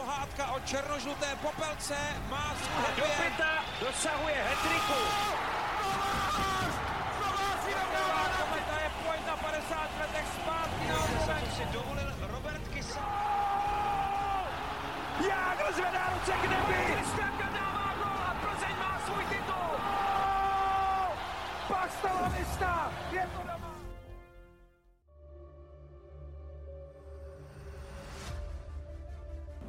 pohádka o černožluté popelce má svůj Do pěta dosahuje hetriku. Kometa je pojď na 50 letech zpátky na si dovolil Robert Kysa. Jágr zvedá ruce k nebi! Kristianka dává gol a Plzeň má svůj titul. Pak! Je to doma!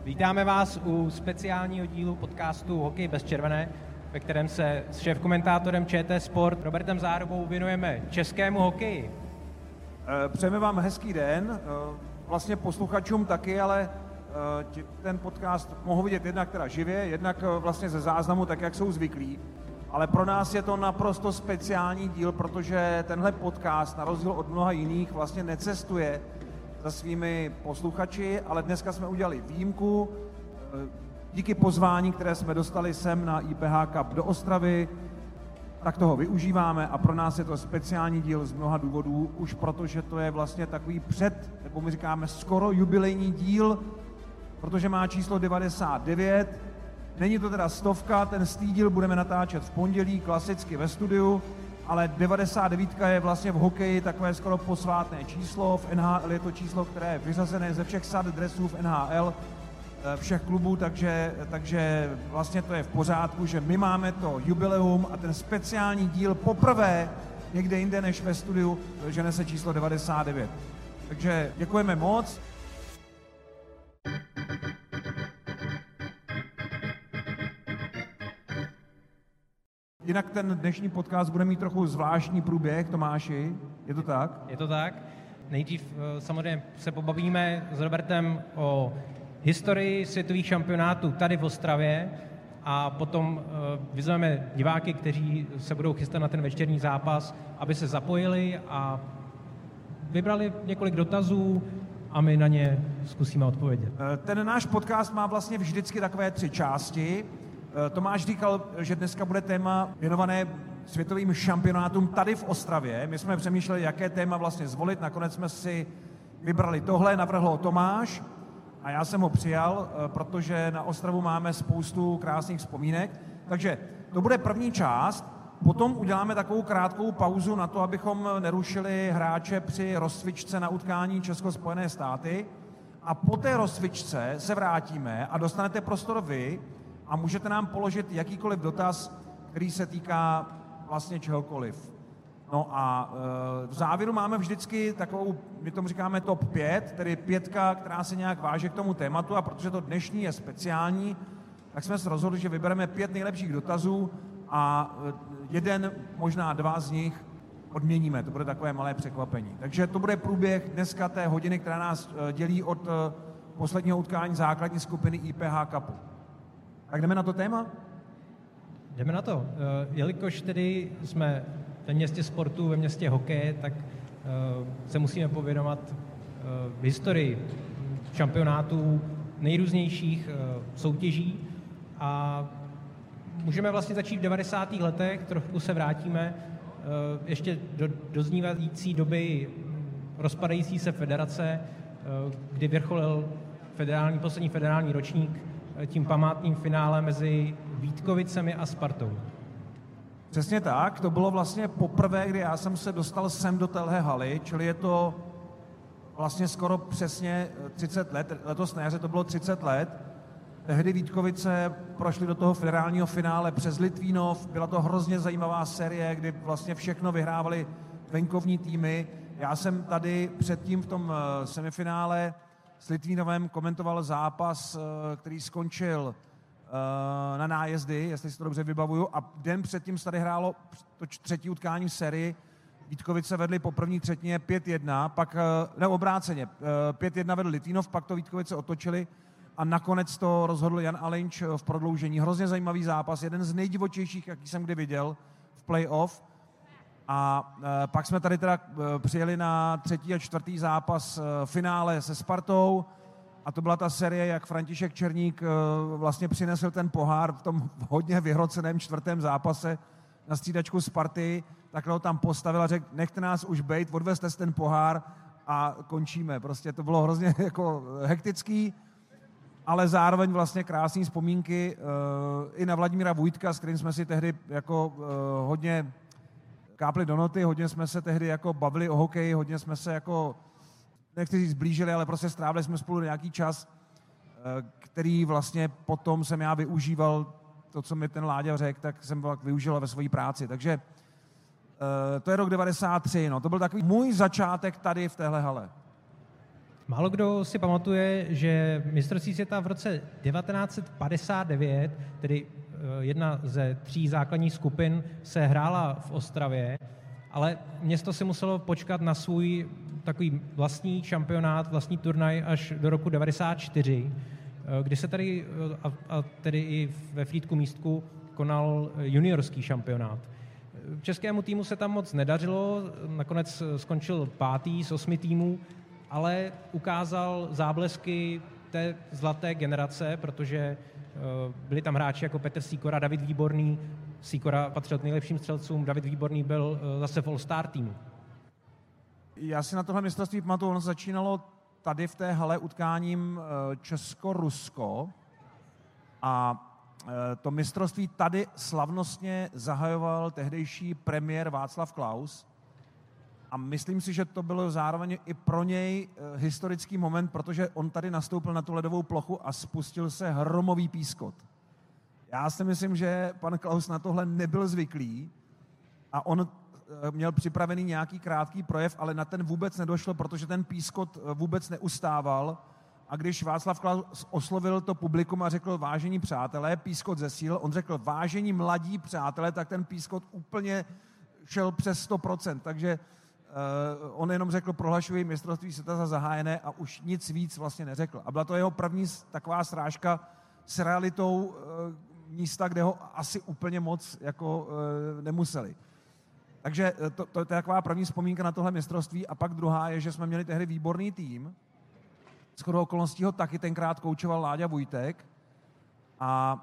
Vítáme vás u speciálního dílu podcastu Hokej bez červené, ve kterém se s šéf-komentátorem ČT Sport Robertem Zárobou věnujeme českému hokeji. Eh, Přejeme vám hezký den, eh, vlastně posluchačům taky, ale eh, ten podcast mohou vidět jednak teda živě, jednak vlastně ze záznamu, tak jak jsou zvyklí. Ale pro nás je to naprosto speciální díl, protože tenhle podcast, na rozdíl od mnoha jiných, vlastně necestuje za svými posluchači, ale dneska jsme udělali výjimku. eh, Díky pozvání, které jsme dostali sem na IPH Cup do Ostravy, tak toho využíváme a pro nás je to speciální díl z mnoha důvodů, už protože to je vlastně takový před, nebo my říkáme skoro jubilejní díl, protože má číslo 99. Není to teda stovka, ten stý díl budeme natáčet v pondělí, klasicky ve studiu, ale 99 je vlastně v hokeji takové skoro posvátné číslo, v NHL je to číslo, které je vyřazené ze všech sad dresů v NHL, eh, všech klubů, takže, takže vlastně to je v pořádku, že my máme to jubileum a ten speciální díl poprvé někde jinde než ve studiu, že nese číslo 99. Takže děkujeme moc. Jinak ten dnešní podcast bude mít trochu zvláštní průběh, Tomáši, je to tak? Je to tak? Nejdřív eh, samozřejmě se pobavíme s Robertem o historii světových šampionátů tady v Ostravě a potom eh, vyzveme diváky, kteří se budou chystat na ten večerní zápas, aby se zapojili a vybrali několik dotazů a my na ně zkusíme odpovědět. Eh, Ten náš podcast má vlastně vždycky takové tři části. Eh, Tomáš říkal, že dneska bude téma věnované světovým šampionátům tady v Ostravě. My jsme přemýšleli, jaké téma vlastně zvolit. Nakonec jsme si vybrali tohle, navrhl ho Tomáš a já jsem ho přijal, eh, protože na Ostravu máme spoustu krásných vzpomínek. Takže to bude první část. Potom uděláme takovou krátkou pauzu na to, abychom nerušili hráče při rozcvičce na utkání Česko-Spojené státy. A po té rozcvičce se vrátíme a dostanete prostor vy a můžete nám položit jakýkoliv dotaz, který se týká vlastně čehokoliv. No a e, v závěru máme vždycky takovou, my tomu říkáme top 5, tedy pětka, která se nějak váže k tomu tématu a protože to dnešní je speciální, tak jsme se rozhodli, že vybereme pět nejlepších dotazů a e, jeden, možná dva z nich odměníme. To bude takové malé překvapení. Takže to bude průběh dneska té hodiny, která nás e, dělí od posledního utkání základní skupiny IPH Cupu. Tak jdeme na to téma? Jdeme na to. Eh, Jelikož tedy jsme ve městě sportu, ve městě hokeje, tak eh, se musíme pověnovat eh, historii šampionátů nejrůznějších soutěží a můžeme vlastně začít v 90. letech, trochu se vrátíme ještě do doznívající doby rozpadající se federace, kdy vrcholil federální, poslední federální ročník tím památným finále mezi Vítkovicemi a Spartou. Přesně tak, to bylo vlastně poprvé, kdy já jsem se dostal sem do téhle haly, čili je to vlastně skoro přesně eh, 30 let, letos na jaře to bylo 30 let. Tehdy Vítkovice prošly do toho federálního finále přes Litvínov, byla to hrozně zajímavá série, kdy vlastně všechno vyhrávali venkovní týmy. Já jsem tady předtím v tom eh, semifinále s Litvínovem komentoval zápas, eh, který skončil eh, na nájezdy, jestli si to dobře vybavuju, a den předtím se tady hrálo to třetí utkání v sérii. Vítkovice vedli po první třetině 5-1, pak, eh, ne obráceně, eh, 5-1 vedl Litvinov, pak to Vítkovice otočili a nakonec to rozhodl Jan Alinč v prodloužení. Hrozně zajímavý zápas, jeden z nejdivočejších, jaký jsem kdy viděl v playoff. A e, pak jsme tady teda e, přijeli na třetí a čtvrtý zápas e, finále se Spartou a to byla ta série, jak František Černík vlastně přinesl ten pohár v tom hodně vyhroceném čtvrtém zápase na střídačku Sparty, takhle ho tam postavil a řekl, nechte nás už bejt, odvezte si ten pohár a končíme. Prostě to bylo hrozně jako hektický. ale zároveň vlastně krásné vzpomínky i na Vladimíra Vujtka, s kterým jsme si tehdy jako hodně kápli do noty, hodně jsme se tehdy jako bavili o hokeji, hodně jsme se jako, nechci říct zblížili, ale prostě strávili jsme spolu nějaký čas, uh, který vlastně potom jsem já využíval to, co mi ten Láďa řekl, tak jsem využil ve své práci. Takže uh, to je rok 93, no. To byl takový můj začátek tady v téhle hale. Málo kdo si pamatuje, že mistrovství světa v roce 1959, tedy eh, jedna ze tří základních skupin, se hrála v Ostravě, ale město si muselo počkat na svůj takový vlastní šampionát, vlastní turnaj až do roku 94, eh, kdy se tady, eh, a, a tedy i ve Frýdku místku, konal juniorský šampionát. Českému týmu se tam moc nedařilo, nakonec skončil pátý z osmi týmů, ale ukázal záblesky té zlaté generace, protože eh, byli tam hráči jako Petr Sýkora, David Výborný. Sýkora patřil k nejlepším střelcům, David Výborný byl eh, zase v All-Star týmu. Já si na tohle mistrovství pamatuju, ono začínalo tady v té hale utkáním eh, Česko-Rusko a to mistrovství tady slavnostně zahajoval tehdejší premiér Václav Klaus a myslím si, že to bylo zároveň i pro něj eh, historický moment, protože on tady nastoupil na tu ledovou plochu a spustil se hromový pískot. Já si myslím, že pan Klaus na tohle nebyl zvyklý a on eh, měl připravený nějaký krátký projev, ale na ten vůbec nedošlo, protože ten pískot eh, vůbec neustával. A když Václav Klaus oslovil to publikum a řekl vážení přátelé, pískot zesíl, on řekl vážení mladí přátelé, tak ten pískot úplně šel přes 100%. Takže Uh, on jenom řekl, prohlašuji mistrovství světa za zahájené a už nic víc vlastně neřekl. A byla to jeho první taková srážka s realitou uh, místa, kde ho asi úplně moc jako uh, nemuseli. Takže to, to, to je taková první vzpomínka na tohle mistrovství. A pak druhá je, že jsme měli tehdy výborný tým. S okolností ho taky tenkrát koučoval Láďa Vujtek. A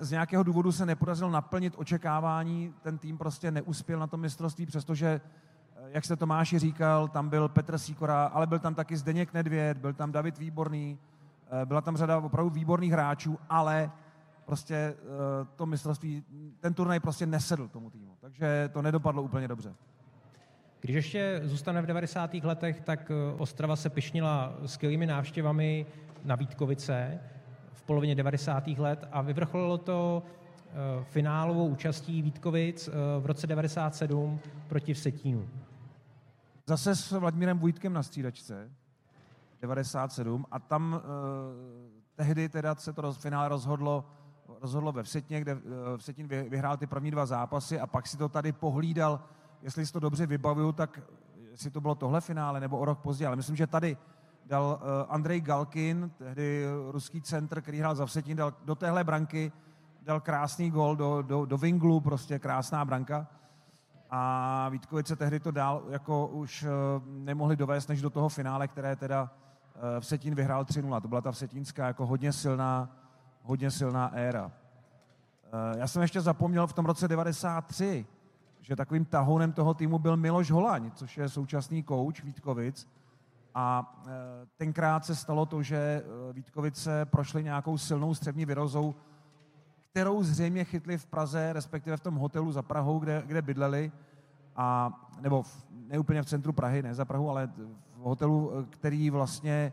z nějakého důvodu se nepodařilo naplnit očekávání. Ten tým prostě neuspěl na tom mistrovství, přestože jak se Tomáši říkal, tam byl Petr Sýkora, ale byl tam taky Zdeněk Nedvěd, byl tam David Výborný, eh, byla tam řada opravdu výborných hráčů, ale prostě eh, to mistrovství, ten turnaj prostě nesedl tomu týmu, takže to nedopadlo úplně dobře. Když ještě zůstane v 90. letech, tak eh, Ostrava se pišnila skvělými návštěvami na Vítkovice v polovině 90. let a vyvrcholilo to finálovou účastí Vítkovic v roce 97 proti Vsetínu. Zase s Vladimírem Vujtkem na střídačce, 97, a tam uh, tehdy teda se to roz, finále rozhodlo, rozhodlo ve Vsetně, kde uh, Vsetín vyhrál ty první dva zápasy a pak si to tady pohlídal, jestli si to dobře vybavuju, tak jestli to bylo tohle finále nebo o rok později, ale myslím, že tady dal uh, Andrej Galkin, tehdy ruský centr, který hrál za Vsetín, dal do téhle branky, dal krásný gol do, do, do Vinglu, prostě krásná branka a Vítkovice tehdy to dál jako už eh, nemohli dovést než do toho finále, které teda eh, Vsetín vyhrál 3-0. To byla ta vsetínská jako hodně silná, hodně silná éra. Eh, já jsem ještě zapomněl v tom roce 93, že takovým tahounem toho týmu byl Miloš Holaň, což je současný kouč Vítkovic. A tenkrát se stalo to, že Vítkovice prošly nějakou silnou střední vyrozou, kterou zřejmě chytli v Praze, respektive v tom hotelu za Prahou, kde, kde bydleli, a, nebo v, ne úplně v centru Prahy, ne za Prahu, ale v hotelu, který vlastně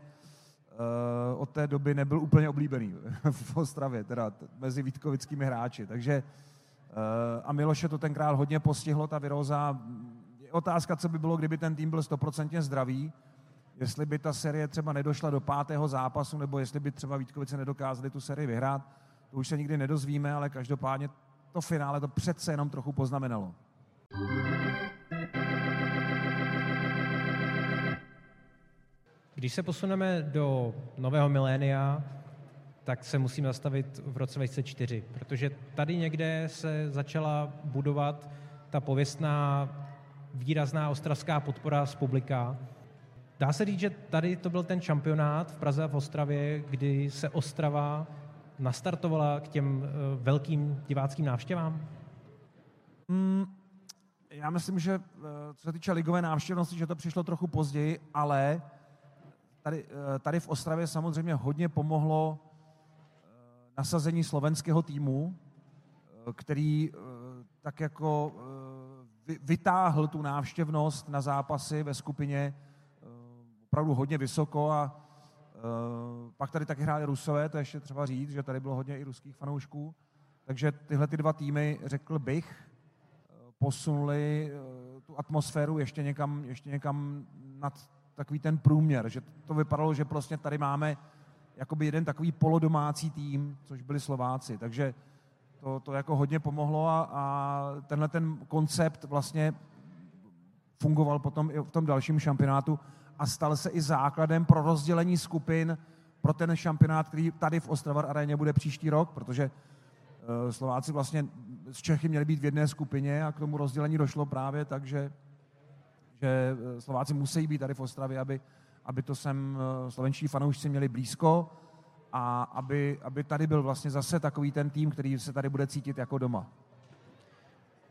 uh, od té doby nebyl úplně oblíbený v Ostravě, teda mezi vítkovickými hráči. Takže uh, a Miloše to tenkrát hodně postihlo, ta viróza. Je otázka, co by bylo, kdyby ten tým byl stoprocentně zdravý, jestli by ta série třeba nedošla do pátého zápasu, nebo jestli by třeba Vítkovice nedokázali tu sérii vyhrát to už se nikdy nedozvíme, ale každopádně to finále to přece jenom trochu poznamenalo. Když se posuneme do nového milénia, tak se musím zastavit v roce 2004, protože tady někde se začala budovat ta pověstná výrazná ostravská podpora z publika. Dá se říct, že tady to byl ten šampionát v Praze a v Ostravě, kdy se Ostrava nastartovala k těm eh, velkým diváckým návštěvám? Mm, já myslím, že eh, co se týče ligové návštěvnosti, že to přišlo trochu později, ale tady, eh, tady v Ostravě samozřejmě hodně pomohlo eh, nasazení slovenského týmu, který tak jako vytáhl tu návštěvnost na zápasy ve skupině opravdu hodně vysoko a pak tady taky hráli Rusové, to ještě třeba říct, že tady bylo hodně i ruských fanoušků. Takže tyhle ty dva týmy, řekl bych, posunuli tu atmosféru ještě někam, ještě někam nad takový ten průměr, že to vypadalo, že prostě tady máme jakoby jeden takový polodomácí tým, což byli Slováci, takže to, to jako hodně pomohlo a, a tenhle ten koncept vlastně fungoval potom i v tom dalším šampionátu a stal se i základem pro rozdělení skupin pro ten šampionát, který tady v Ostravar aréně bude příští rok, protože Slováci vlastně z Čechy měli být v jedné skupině a k tomu rozdělení došlo právě tak, že že eh, Slováci musí být tady v Ostravě, aby, aby to sem eh, slovenští fanoušci měli blízko a aby, aby tady byl vlastně zase takový ten tým, který se tady bude cítit jako doma.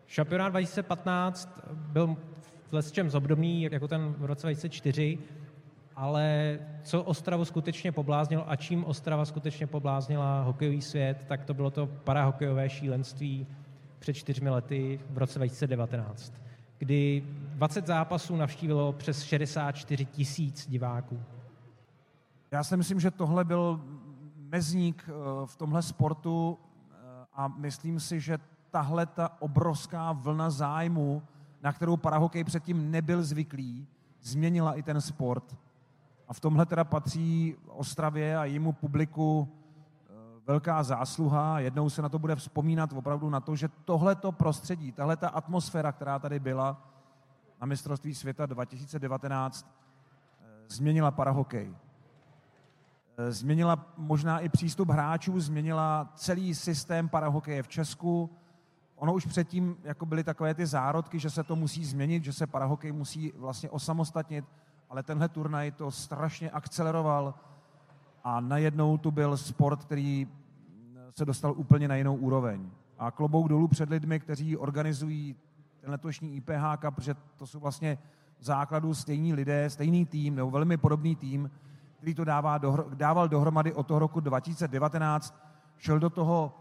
Šampionát 2015 byl v lesčem obdobný jako ten v roce 2004, ale co Ostravu skutečně pobláznilo a čím Ostrava skutečně pobláznila hokejový svět, tak to bylo to parahokejové šílenství před čtyřmi lety v roce 2019 kdy 20 zápasů navštívilo přes 64 tisíc diváků. Já si myslím, že tohle byl mezník eh, v tomhle sportu eh, a myslím si, že tahle ta obrovská vlna zájmu, na kterou parahokej předtím nebyl zvyklý, změnila i ten sport. A v tomhle teda patří Ostravě a jejímu publiku velká zásluha. Jednou se na to bude vzpomínat opravdu na to, že tohleto prostředí, tahle ta atmosféra, která tady byla na mistrovství světa 2019, eh, změnila parahokej. Eh, změnila možná i přístup hráčů, změnila celý systém parahokeje v Česku. Ono už předtím jako byly takové ty zárodky, že se to musí změnit, že se parahokej musí vlastně osamostatnit, ale tenhle turnaj to strašně akceleroval a najednou tu byl sport, který se dostal úplně na jinou úroveň. A klobouk dolů před lidmi, kteří organizují ten letošní IPH protože to jsou vlastně v základu stejní lidé, stejný tým nebo velmi podobný tým, který to dává dohr- dával dohromady od toho roku 2019, šel do toho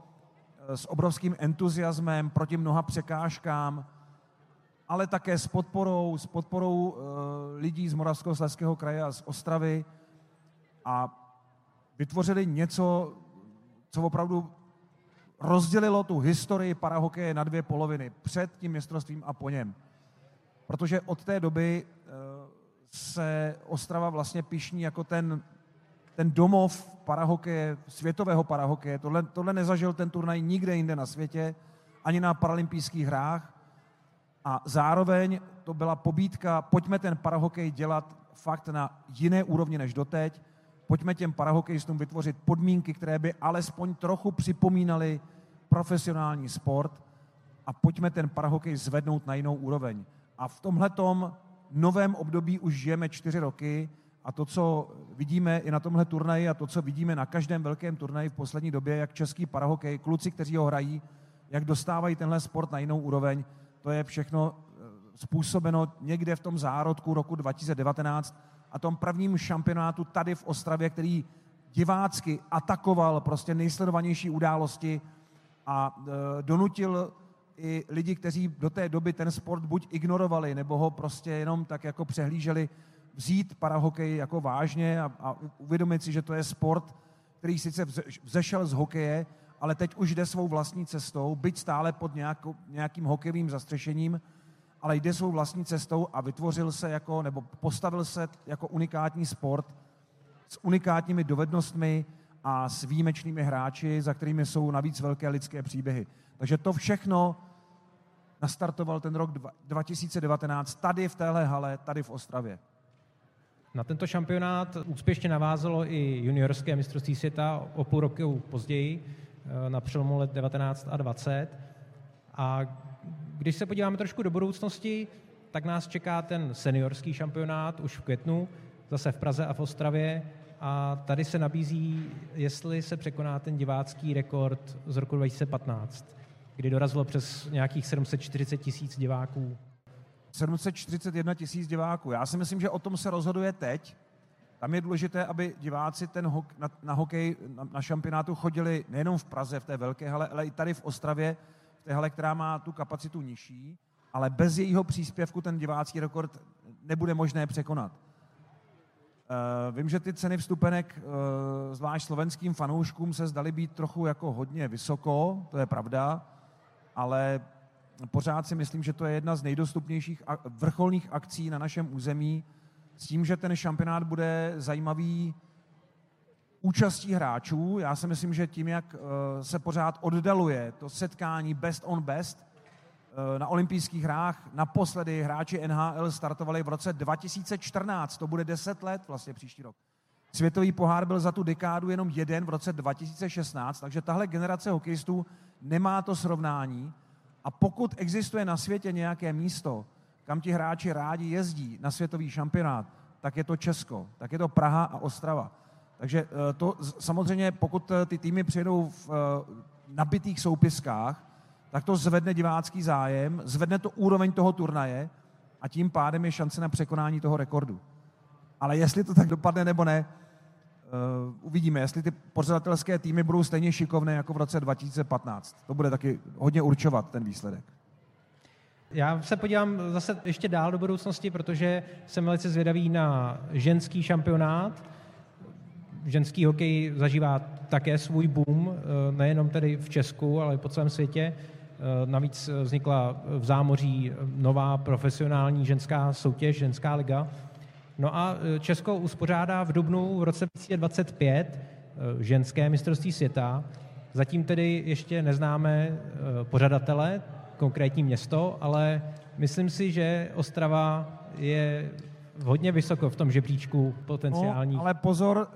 eh, s obrovským entuziasmem proti mnoha překážkám, ale také s podporou, s podporou uh, lidí z Moravskoslezského kraje a z Ostravy a vytvořili něco, co opravdu rozdělilo tu historii parahokeje na dvě poloviny, před tím mistrovstvím a po něm. Protože od té doby eh, se Ostrava vlastně pišní jako ten, ten domov parahokeje, světového parahokeje. Tohle, tohle nezažil ten turnaj nikde jinde na světě, ani na paralympijských hrách. A zároveň to byla pobídka, pojďme ten parahokej dělat fakt na jiné úrovni než doteď, pojďme těm parahokejistům vytvořit podmínky, které by alespoň trochu připomínaly profesionální sport a pojďme ten parahokej zvednout na jinou úroveň. A v tomhletom novém období už žijeme čtyři roky a to, co vidíme i na tomhle turnaji a to, co vidíme na každém velkém turnaji v poslední době, jak český parahokej, kluci, kteří ho hrají, jak dostávají tenhle sport na jinou úroveň, to je všechno eh, způsobeno někde v tom zárodku roku 2019 a tom prvním šampionátu tady v Ostravě, který divácky atakoval prostě nejsledovanější události a e, donutil i lidi, kteří do té doby ten sport buď ignorovali, nebo ho prostě jenom tak jako přehlíželi, vzít parahokej jako vážně a, a uvědomit si, že to je sport, který sice vzešel z hokeje, ale teď už jde svou vlastní cestou, byť stále pod nějakou, nějakým hokejovým zastřešením, ale jde svou vlastní cestou a vytvořil se jako, nebo postavil se jako unikátní sport s unikátními dovednostmi a s výjimečnými hráči, za kterými jsou navíc velké lidské příběhy. Takže to všechno nastartoval ten rok 2019 tady v téhle hale, tady v Ostravě. Na tento šampionát úspěšně navázalo i juniorské mistrovství světa o půl roku později, na přelomu let 19 a 20. A když se podíváme trošku do budoucnosti, tak nás čeká ten seniorský šampionát už v květnu, zase v Praze a v Ostravě. A tady se nabízí, jestli se překoná ten divácký rekord z roku 2015, kdy dorazilo přes nějakých 740 tisíc diváků. 741 tisíc diváků. Já si myslím, že o tom se rozhoduje teď. Tam je důležité, aby diváci ten hok, na, na hokej na, na šampionátu chodili nejenom v Praze, v té velké hale, ale i tady v Ostravě, v té hale, která má tu kapacitu nižší, ale bez jejího příspěvku ten divácký rekord nebude možné překonat. Uh, vím, že ty ceny vstupenek, uh, zvlášť slovenským fanouškům, se zdali být trochu jako hodně vysoko, to je pravda, ale pořád si myslím, že to je jedna z nejdostupnějších vrcholných akcí na našem území, s tím, že ten šampionát bude zajímavý účastí hráčů. Já si myslím, že tím, jak eh, se pořád oddaluje to setkání best on best, eh, na olympijských hrách naposledy hráči NHL startovali v roce 2014, to bude 10 let vlastně příští rok. Světový pohár byl za tu dekádu jenom jeden v roce 2016, takže tahle generace hokejistů nemá to srovnání. A pokud existuje na světě nějaké místo, kam ti hráči rádi jezdí na světový šampionát, tak je to Česko, tak je to Praha a Ostrava. Takže eh, to samozřejmě, pokud eh, ty týmy přijedou v eh, nabitých soupiskách, tak to zvedne divácký zájem, zvedne to úroveň toho turnaje a tím pádem je šance na překonání toho rekordu. Ale jestli to tak dopadne nebo ne, uvidíme. Jestli ty pořadatelské týmy budou stejně šikovné jako v roce 2015. To bude taky hodně určovat ten výsledek. Já se podívám zase ještě dál do budoucnosti, protože jsem velice zvědavý na ženský šampionát. Ženský hokej zažívá také svůj boom, eh, nejenom tedy v Česku, ale i po celém světě. Eh, navíc vznikla v zámoří nová profesionální ženská soutěž, ženská liga. No a eh, Česko uspořádá v Dubnu v roce 2025 ženské mistrovství světa. Zatím tedy ještě neznáme pořadatele, konkrétní město, ale myslím si, že Ostrava je hodně vysoko v tom žebříčku potenciální. No, ale pozor,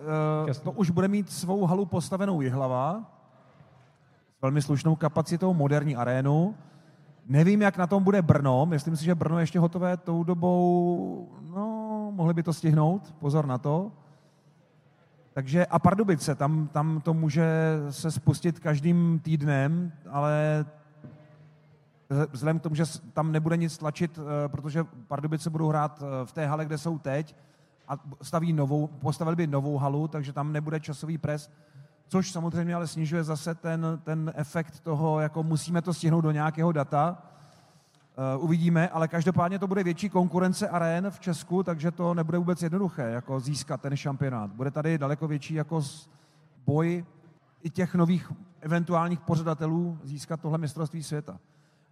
uh, to už bude mít svou halu postavenou Jihlava, s velmi slušnou kapacitou, moderní arénu. Nevím, jak na tom bude Brno. Myslím si, že Brno je ještě hotové tou dobou, no, mohli by to stihnout, pozor na to. Takže a Pardubice, tam, tam to může se spustit každým týdnem, ale vzhledem k tomu, že tam nebude nic tlačit, eh, protože Pardubice budou hrát eh, v té hale, kde jsou teď a staví novou, postavili by novou halu, takže tam nebude časový pres, což samozřejmě ale snižuje zase ten, ten efekt toho, jako musíme to stihnout do nějakého data. Uh, uvidíme, ale každopádně to bude větší konkurence arén v Česku, takže to nebude vůbec jednoduché, jako získat ten šampionát. Bude tady daleko větší jako boj i těch nových eventuálních pořadatelů získat tohle mistrovství světa.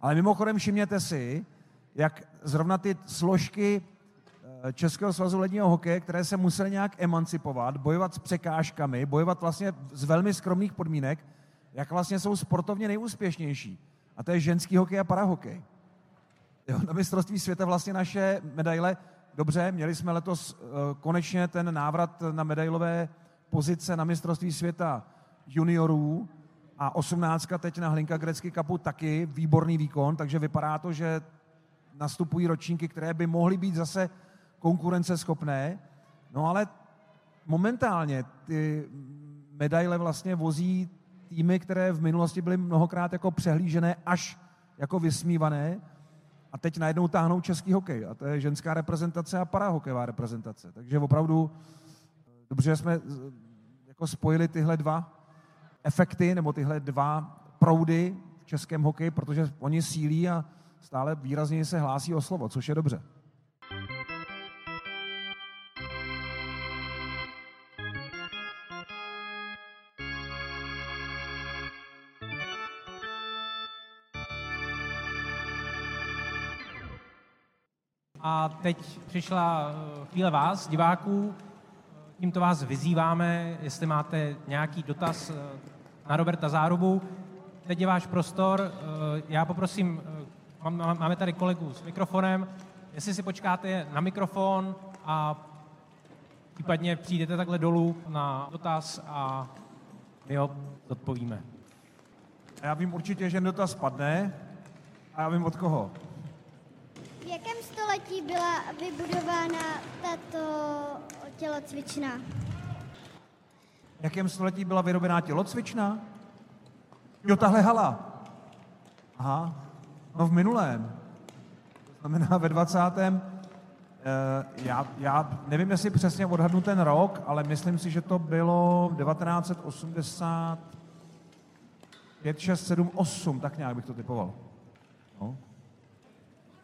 Ale mimochodem všimněte si, jak zrovna ty složky eh, Českého svazu ledního hokeje, které se musely nějak emancipovat, bojovat s překážkami, bojovat vlastně z velmi skromných podmínek, jak vlastně jsou sportovně nejúspěšnější. A to je ženský hokej a parahokej. Jo, na mistrovství světa vlastně naše medaile, dobře, měli jsme letos uh, konečně ten návrat na medailové pozice na mistrovství světa juniorů, a osmnáctka teď na Hlinka Grecky Cupu taky výborný výkon, takže vypadá to, že nastupují ročníky, které by mohly být zase konkurenceschopné. No ale momentálně ty medaile vlastně vozí týmy, které v minulosti byly mnohokrát jako přehlížené až jako vysmívané a teď najednou táhnou český hokej a to je ženská reprezentace a parahokejová reprezentace. Takže opravdu dobře, že jsme jako spojili tyhle dva efekty nebo tyhle dva proudy v českém hokeji, protože oni sílí a stále výrazně se hlásí o slovo, což je dobře. A teď přišla eh, chvíle vás, diváků. Tímto vás vyzýváme, jestli máte nějaký dotaz eh, na Roberta Zárubu. Teď je váš prostor. Eh, já poprosím, eh, máme tady kolegu s mikrofonem, jestli si počkáte na mikrofon a případně přijdete takhle dolů na dotaz a my ho odpovíme. Já vím určitě, že dotaz padne a já vím od koho. V jakém století byla vybudována tato tělocvična? V jakém století byla vyrobená tělocvična? Jo, tahle hala. Aha, no v minulém. To znamená ve 20. Eh, Já, já nevím, jestli přesně odhadnu ten rok, ale myslím si, že to bylo 1985, 6, 7, 8, tak nějak bych to typoval. No.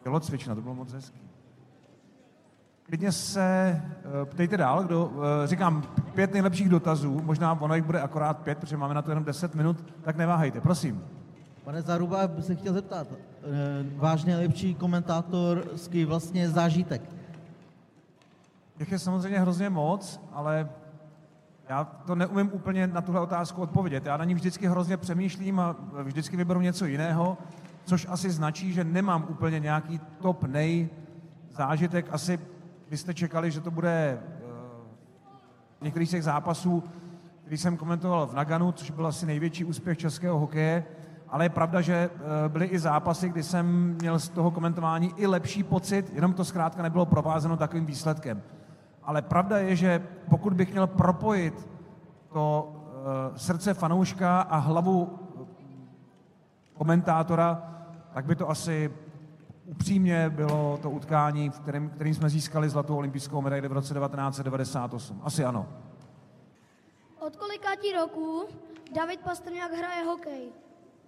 Tělocvična, to bylo moc hezký. Klidně se eh, ptejte dál, kdo, eh, říkám, pět nejlepších dotazů, možná ono jich bude akorát pět, protože máme na to jenom 10 minut, tak neváhejte, prosím. Pane Zaruba, bych se chtěl zeptat, eh, váš nejlepší komentátorský vlastně zážitek. Těch je samozřejmě hrozně moc, ale já to neumím úplně na tuhle otázku odpovědět. Já na ní vždycky hrozně přemýšlím a vždycky vyberu něco jiného, což asi značí, že nemám úplně nějaký top nej zážitek. Asi byste čekali, že to bude uh, některých z těch zápasů, který jsem komentoval v Naganu, což byl asi největší úspěch českého hokeje, ale je pravda, že uh, byly i zápasy, kdy jsem měl z toho komentování i lepší pocit, jenom to zkrátka nebylo provázeno takovým výsledkem. Ale pravda je, že pokud bych měl propojit to uh, srdce fanouška a hlavu komentátora, tak by to asi upřímně bylo to utkání, v kterým, kterým jsme získali zlatou olympijskou medaili v roce 1998. Asi ano. Od kolikátí roku David Pastrňák hraje hokej?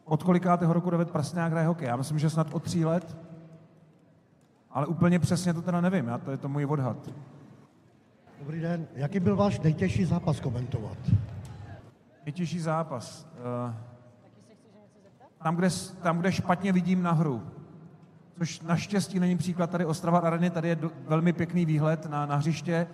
Od kolikátého roku David Prasňák hraje hokej? Já myslím, že snad od tří let. Ale úplně přesně to teda nevím, já to je to můj odhad. Dobrý den. Jaký byl váš nejtěžší zápas komentovat? Nejtěžší zápas. Uh, tam, kde, tam, kde špatně vidím na hru. Což naštěstí není příklad tady Ostrava Areny, tady je do, velmi pěkný výhled na, na hřiště.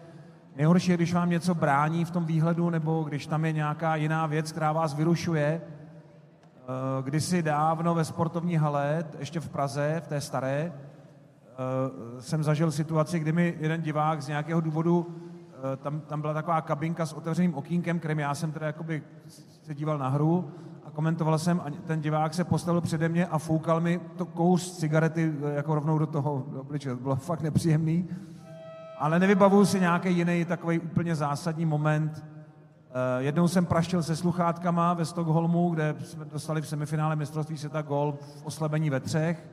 Nejhorší je, když vám něco brání v tom výhledu, nebo když tam je nějaká jiná věc, která vás vyrušuje. Uh, kdysi dávno ve sportovní hale, ještě v Praze, v té staré, uh, jsem zažil situaci, kdy mi jeden divák z nějakého důvodu Eh, tam, tam byla taková kabinka s otevřeným okýnkem, kterým já jsem teda jakoby se díval na hru komentoval jsem a ten divák se postavil přede mě a foukal mi to kous cigarety eh, jako rovnou do toho obličeje. To bylo fakt nepříjemný. Ale nevybavuju si nějaký jiný takový úplně zásadní moment. Uh, jednou jsem praštil se sluchátkama ve Stockholmu, kde jsme dostali v semifinále mistrovství světa gol v oslabení ve třech.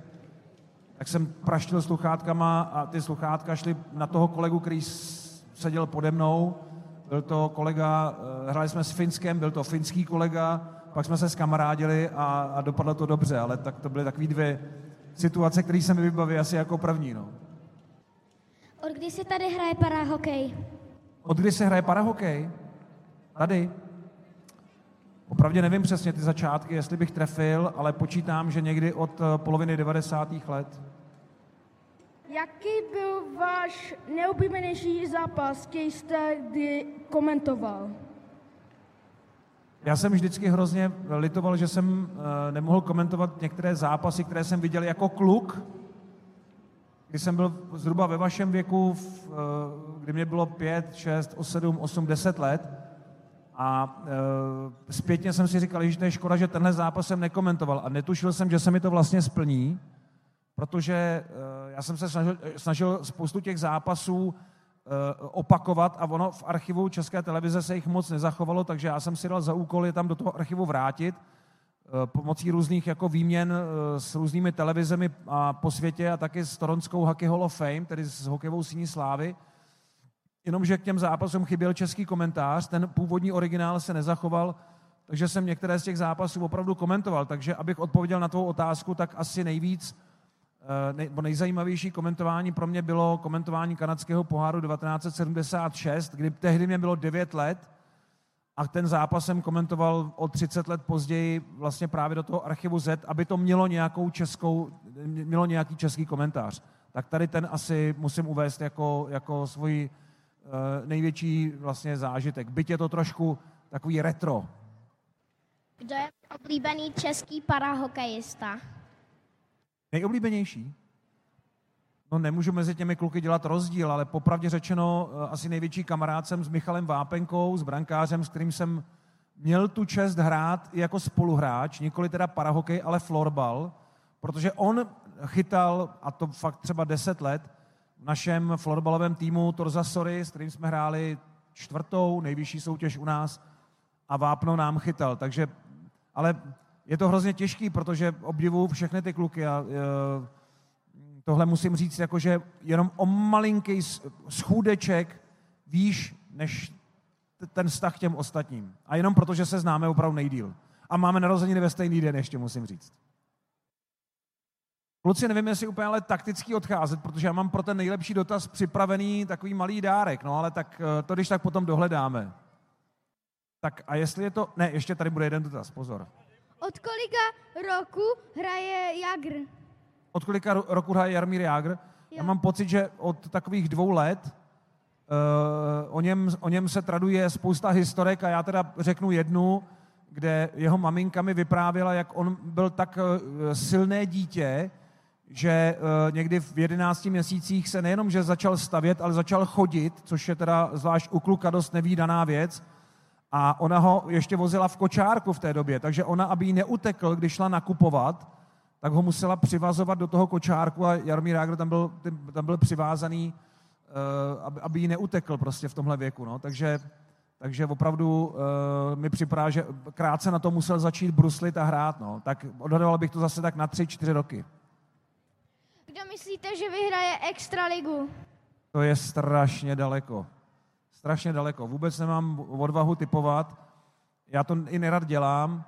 Tak jsem praštil sluchátkama a ty sluchátka šly na toho kolegu, který seděl pode mnou, byl to kolega, eh, hráli jsme s Finskem, byl to finský kolega, pak jsme se skamarádili a, a dopadlo to dobře, ale tak to byly takové dvě situace, které se mi vybaví asi jako první. No. Od kdy se tady hraje parahokej? Od kdy se hraje parahokej? Tady. Opravdu nevím přesně ty začátky, jestli bych trefil, ale počítám, že někdy od eh, poloviny 90. let. Jaký byl váš nejoblíbenější zápas, který jste kdy komentoval? Já jsem vždycky hrozně litoval, že jsem eh, nemohl komentovat některé zápasy, které jsem viděl jako kluk, když jsem byl zhruba ve vašem věku, eh, kdy mě bylo 5, 6, 7, 8, 10 let. A e, zpětně jsem si říkal, že to je škoda, že tenhle zápas jsem nekomentoval. A netušil jsem, že se mi to vlastně splní, protože já jsem se snažil, snažil spoustu těch zápasů eh, opakovat a ono v archivu České televize se jich moc nezachovalo, takže já jsem si dal za úkol je tam do toho archivu vrátit eh, pomocí různých jako výměn eh, s různými televizemi a po světě a taky s Toronskou Hockey Hall of Fame, tedy s hokejovou síní slávy. Jenomže k těm zápasům chyběl český komentář, ten původní originál se nezachoval, takže jsem některé z těch zápasů opravdu komentoval. Takže abych odpověděl na tvou otázku, tak asi nejvíc Eh, nej, nejzajímavější komentování pro mě bylo komentování kanadského poháru 1976, kdy tehdy mě bylo 9 let a ten zápas jsem komentoval o 30 let později vlastně právě do toho archivu Z, aby to mělo nějakou českou, mělo nějaký český komentář. Tak tady ten asi musím uvést jako, jako svůj uh, největší vlastně zážitek. Byť je to trošku takový retro. Kdo je oblíbený český parahokejista? Nejoblíbenější? No nemůžu mezi těmi kluky dělat rozdíl, ale popravdě řečeno eh, asi největší kamarád jsem s Michalem Vápenkou, s brankářem, s kterým jsem měl tu čest hrát jako spoluhráč, nikoli teda parahokej, ale florbal, protože on chytal, a to fakt třeba 10 let, v našem florbalovém týmu Torza Sory, s kterým jsme hráli čtvrtou nejvyšší soutěž u nás a Vápno nám chytal. Takže, ale je to hrozně těžký, protože obdivuju všechny ty kluky a e, tohle musím říct, jakože jenom o malinký schůdeček výš než ten vztah k těm ostatním. A jenom proto, že se známe opravdu nejdíl. A máme narozeniny ve stejný den, ještě musím říct. Kluci, nevím, jestli úplně ale takticky odcházet, protože já mám pro ten nejlepší dotaz připravený takový malý dárek, no ale tak eh, to když tak potom dohledáme. Tak a jestli je to... Ne, ještě tady bude jeden dotaz, pozor. Od kolika roku hraje Jagr? Od kolika ro- roku hraje Jarmír Jágr? Já mám pocit, že od takových dvou let uh, o, něm, o něm se traduje spousta historek a já teda řeknu jednu, kde jeho maminka mi vyprávěla, jak on byl tak uh, silné dítě, že uh, někdy v 11 měsících se nejenom, že začal stavět, ale začal chodit, což je teda zvlášť u kluka dost nevýdaná věc. A ona ho ještě vozila v kočárku v té době, takže ona, aby jí neutekl, když šla nakupovat, tak ho musela přivazovat do toho kočárku a Jaromír Jágr tam byl, tam byl přivázaný, uh, aby, aby jí neutekl prostě v tomhle věku. No. Takže, takže opravdu uh, mi připadá, že krátce na to musel začít bruslit a hrát. No. Tak odhadoval bych to zase tak na tři, čtyři roky. Kdo myslíte, že vyhraje Extraligu? To je strašně daleko. Strašně daleko. Vůbec nemám odvahu typovat. Já to i nerad dělám,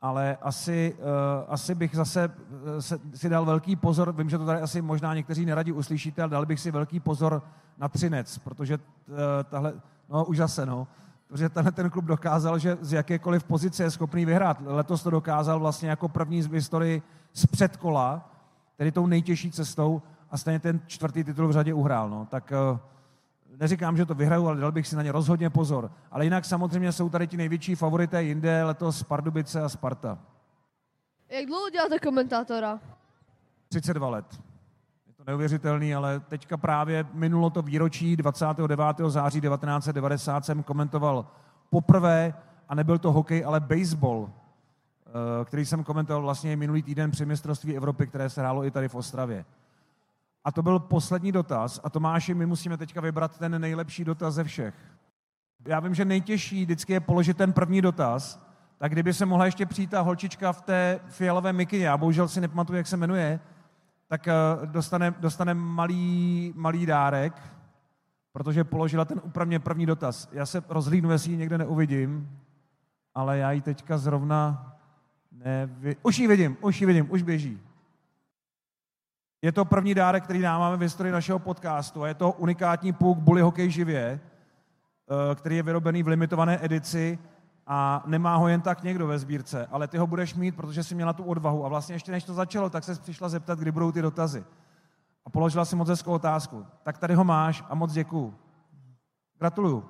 ale asi, uh, asi bych zase uh, se, si dal velký pozor, vím, že to tady asi možná někteří neradi uslyšíte, ale dal bych si velký pozor na Třinec, protože uh, tahle, no už zase, no, protože tenhle ten klub dokázal, že z jakékoliv pozice je schopný vyhrát. Letos to dokázal vlastně jako první v historii z předkola, tedy tou nejtěžší cestou a stejně ten čtvrtý titul v řadě uhrál. No. Tak uh, neříkám, že to vyhraju, ale dal bych si na ně rozhodně pozor. Ale jinak samozřejmě jsou tady ti největší favorité jinde, letos Pardubice a Sparta. Jak dlouho děláte komentátora? 32 let. Je to neuvěřitelný, ale teďka právě minulo to výročí 29. září 1990 jsem komentoval poprvé a nebyl to hokej, ale baseball, eh, který jsem komentoval vlastně minulý týden při mistrovství Evropy, které se hrálo i tady v Ostravě. A to byl poslední dotaz. A Tomáši, my musíme teďka vybrat ten nejlepší dotaz ze všech. Já vím, že nejtěžší vždycky je položit ten první dotaz, tak kdyby se mohla ještě přijít ta holčička v té fialové mikině, já bohužel si nepamatuju, jak se jmenuje, tak eh, dostane, dostane malý, malý dárek, protože položila ten úplně první dotaz. Já se rozhlídnu, jestli ji někde neuvidím, ale já ji teďka zrovna nevi... Už ji vidím, už ji vidím, už běží. Je to první dárek, který dáváme v historii našeho podcastu a je to unikátní puk Bully Hokej živě, eh, který je vyrobený v limitované edici a nemá ho jen tak někdo ve sbírce, ale ty ho budeš mít, protože jsi měla tu odvahu. A vlastně ještě než to začalo, tak se přišla zeptat, kdy budou ty dotazy. A položila si moc hezkou otázku. Tak tady ho máš a moc děkuju. Gratuluju.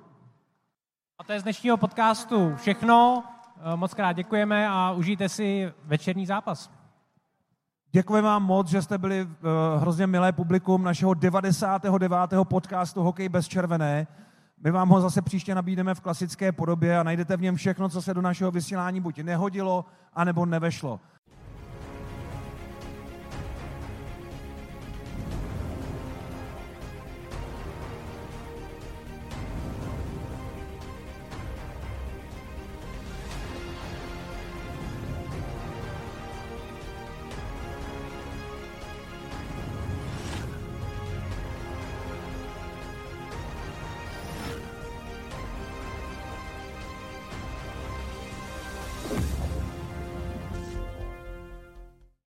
A to je z dnešního podcastu všechno. Eh, Moc krát děkujeme a užijte si večerní zápas. Děkujeme vám moc, že jste byli uh, hrozně milé publikum našeho 99. podcastu Hokej bez červené. My vám ho zase příště nabídneme v klasické podobě a najdete v něm všechno, co se do našeho vysílání buď nehodilo, anebo nevešlo.